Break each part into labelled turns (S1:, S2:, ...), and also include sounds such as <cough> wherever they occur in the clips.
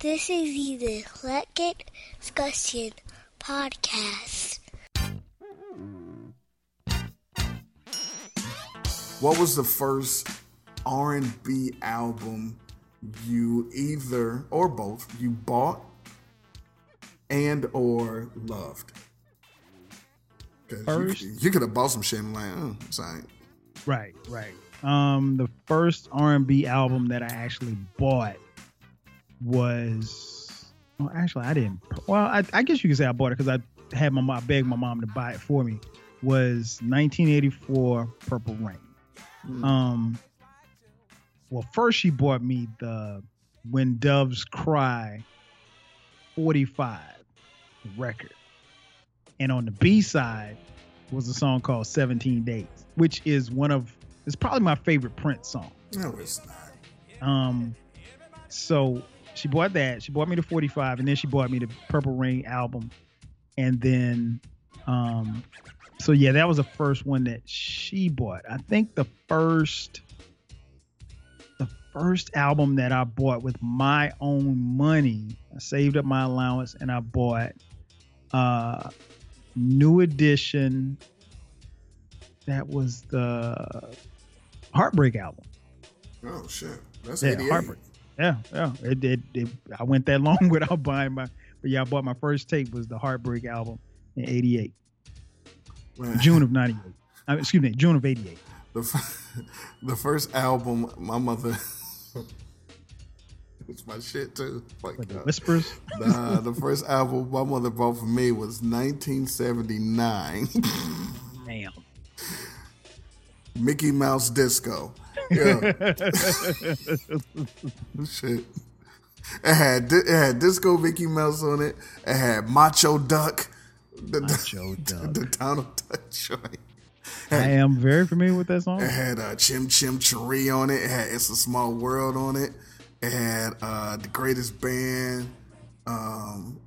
S1: This is the Eclectic Discussion Podcast.
S2: What was the first R&B album you either or both you bought and or loved? 'Cause you-
S3: First-
S2: you, could have bought some shit and like, oh, it's all right.
S3: Right, right. Um, the first R and B album that I actually bought was, well, actually, I didn't. Well, I, I guess you could say I bought it because I had my mom, I begged my mom to buy it for me. Was 1984 Purple Rain.
S2: Hmm.
S3: Um, well, first she bought me the When Doves Cry 45 record, and on the B side was a song called 17 Days, which is one of it's probably my favorite Prince song.
S2: No, it's not.
S3: Um, so she bought that. She bought me the 45, and then she bought me the Purple Rain album, and then, um, so yeah, that was the first one that she bought. I think the first, the first album that I bought with my own money. I saved up my allowance and I bought, uh, New Edition. That was the Heartbreak album.
S2: Oh shit, that's
S3: Yeah,
S2: 88.
S3: Heartbreak. Yeah, yeah. It did. It, I went that <laughs> long without buying my. But yeah, I bought my first tape was the Heartbreak album in '88,
S2: Man,
S3: June of '98. Uh, excuse me, June of '88.
S2: the, f- <laughs> the first album my mother. <laughs> it's my shit too. Like,
S3: But the
S2: uh,
S3: Whispers.
S2: Nah, the first album my mother bought for me was 1979. Mickey Mouse Disco. Yeah. <laughs> Shit. It had it had Disco Mickey Mouse on it. It had Macho Duck. The,
S3: Macho <laughs>
S2: the,
S3: Duck.
S2: the Donald Duck <laughs> joint.
S3: I am very familiar with that song.
S2: It had uh, Chim Chim Cheree on it. It had It's a Small World on it. It had uh, The Greatest Band. Um,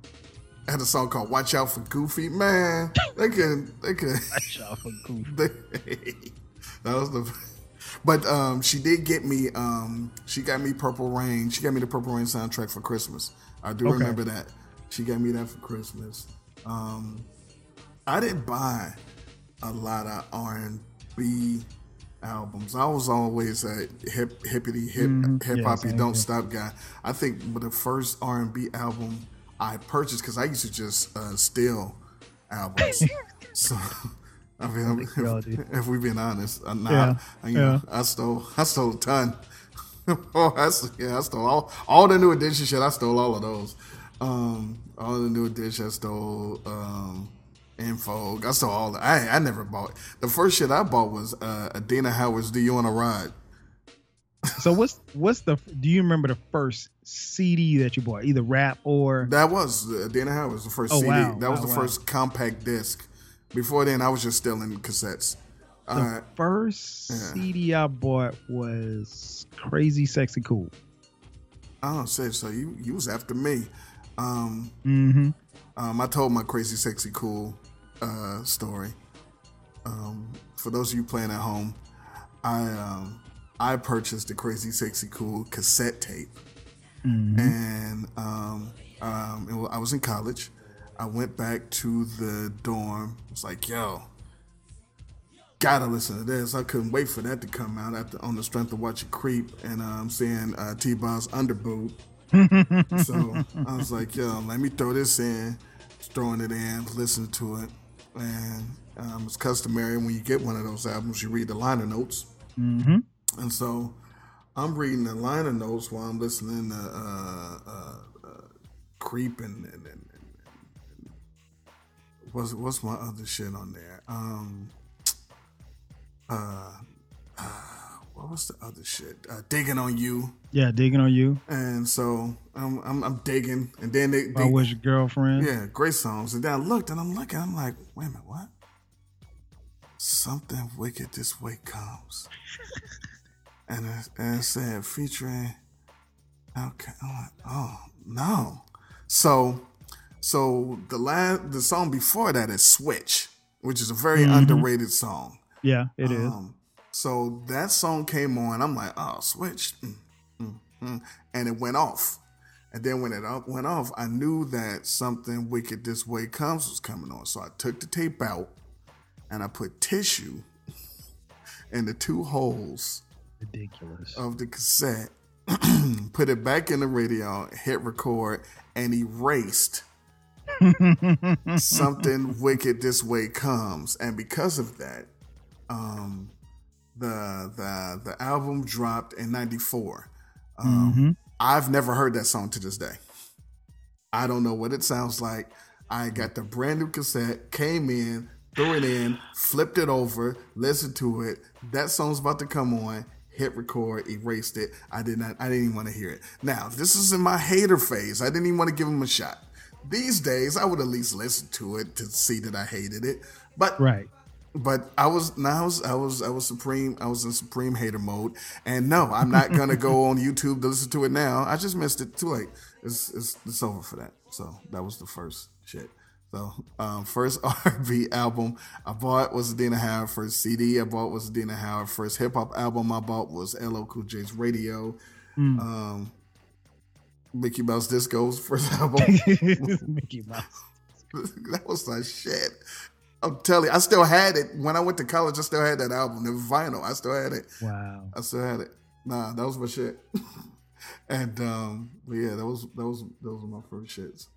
S2: it had a song called Watch Out for Goofy. Man, they could, they could,
S3: Watch out for Goofy.
S2: they, that was the, <laughs> but um, she did get me, um, she got me Purple Rain. She got me the Purple Rain soundtrack for Christmas. I do
S3: Okay.
S2: remember that. She got me that for Christmas. Um, I didn't buy a lot of R and B albums. I was always a hip hippity hip
S3: Mhm.
S2: hip hoppy
S3: same
S2: don't
S3: here.
S2: stop guy. I think the first R and B album I purchased because I used to just uh, steal albums. <laughs> so I mean, <laughs>
S3: we all do.
S2: if, if we've been honest, uh, nah,
S3: Yeah,
S2: I, you know, I stole I stole a ton. <laughs> oh, I, yeah, I stole all all the new edition shit. I stole all of those. Um, all the new edition. I stole um, info. I stole all. The, I I never bought. The first shit I bought was uh, Adina Howard's "Do You Want to Ride."
S3: So what's what's the? Do you remember the first CD that you bought, either rap or?
S2: That was uh, Adina Howard's the first
S3: Oh,
S2: CD.
S3: wow.
S2: That was the
S3: wow.
S2: first compact disc. Before then, I was just stealing cassettes.
S3: The
S2: Uh,
S3: first
S2: yeah.
S3: CD I bought was Crazy Sexy Cool.
S2: I don't say so. You you was after me. Um,
S3: Mm-hmm.
S2: Um, I told my crazy, sexy, cool uh, story. Um, for those of you playing at home, I um, I purchased the crazy, sexy, cool cassette tape, and um, um, I was in college. I went back to the dorm. I was like, "Yo, gotta listen to this." I couldn't wait for that to come out after on the strength of watching Creep and um, seeing uh, T-Boz's underboob. <laughs> So I was like, yo, let me throw this in, throwing it in, listen to it. And um, it's customary when you get one of those albums, you read the liner notes.
S3: Mm-hmm.
S2: And so I'm reading the liner notes while I'm listening to uh, uh, uh, Creep and, and, and what's, what's my other shit on there? Um, uh, uh, what was the other shit? Uh, Digging on You.
S3: Yeah, digging on you.
S2: And so I'm, I'm, I'm digging, and then they, they
S3: I was your girlfriend.
S2: yeah, great songs. And then I looked, and I'm looking, I'm like, wait a minute, what? Something wicked this way comes, <laughs> and it, and it said featuring. Okay, I'm like, oh no. So, so the last the song before that is Switch, which is a very underrated song.
S3: Yeah, it is.
S2: Um, So that song came on. I'm like, oh, switch. Mm, mm, mm. And it went off. And then when it went off, I knew that something wicked this way comes was coming on. So I took the tape out and I put tissue <laughs> in the two holes
S3: ridiculous
S2: of the cassette, <clears throat> put it back in the radio, hit record, and erased something wicked this way comes. And because of that, um, the the the album dropped in '94. Um, mm-hmm. I've never heard that song to this day. I don't know what it sounds like. I got the brand new cassette, came in, threw it in, flipped it over, listened to it. That song's about to come on. Hit record, erased it. I did not. I didn't even want to hear it. Now this is in my hater phase. I didn't even want to give him a shot. These days, I would at least listen to it to see that I hated it. But
S3: right.
S2: but I was now I was I was I was supreme I was in supreme hater mode. And no I'm not <laughs> gonna go on YouTube to listen to it now. I just missed it too late. It's it's, it's over for that. So that was the first shit. So um, first <laughs> R&B album I bought was Dina Howard first CD I bought was Dina Howard first hip hop album I bought was LL Cool J's Radio. Mm. um, Mickey Mouse Disco's first <laughs> album <laughs>
S3: Mickey Mouse <laughs>
S2: that was like shit I'm telling you, I still had it when I went to college. I still had that album, the vinyl. I still had it.
S3: Wow.
S2: I still had it. Nah, that was my shit. and um, but yeah, that was that was those were my first shits.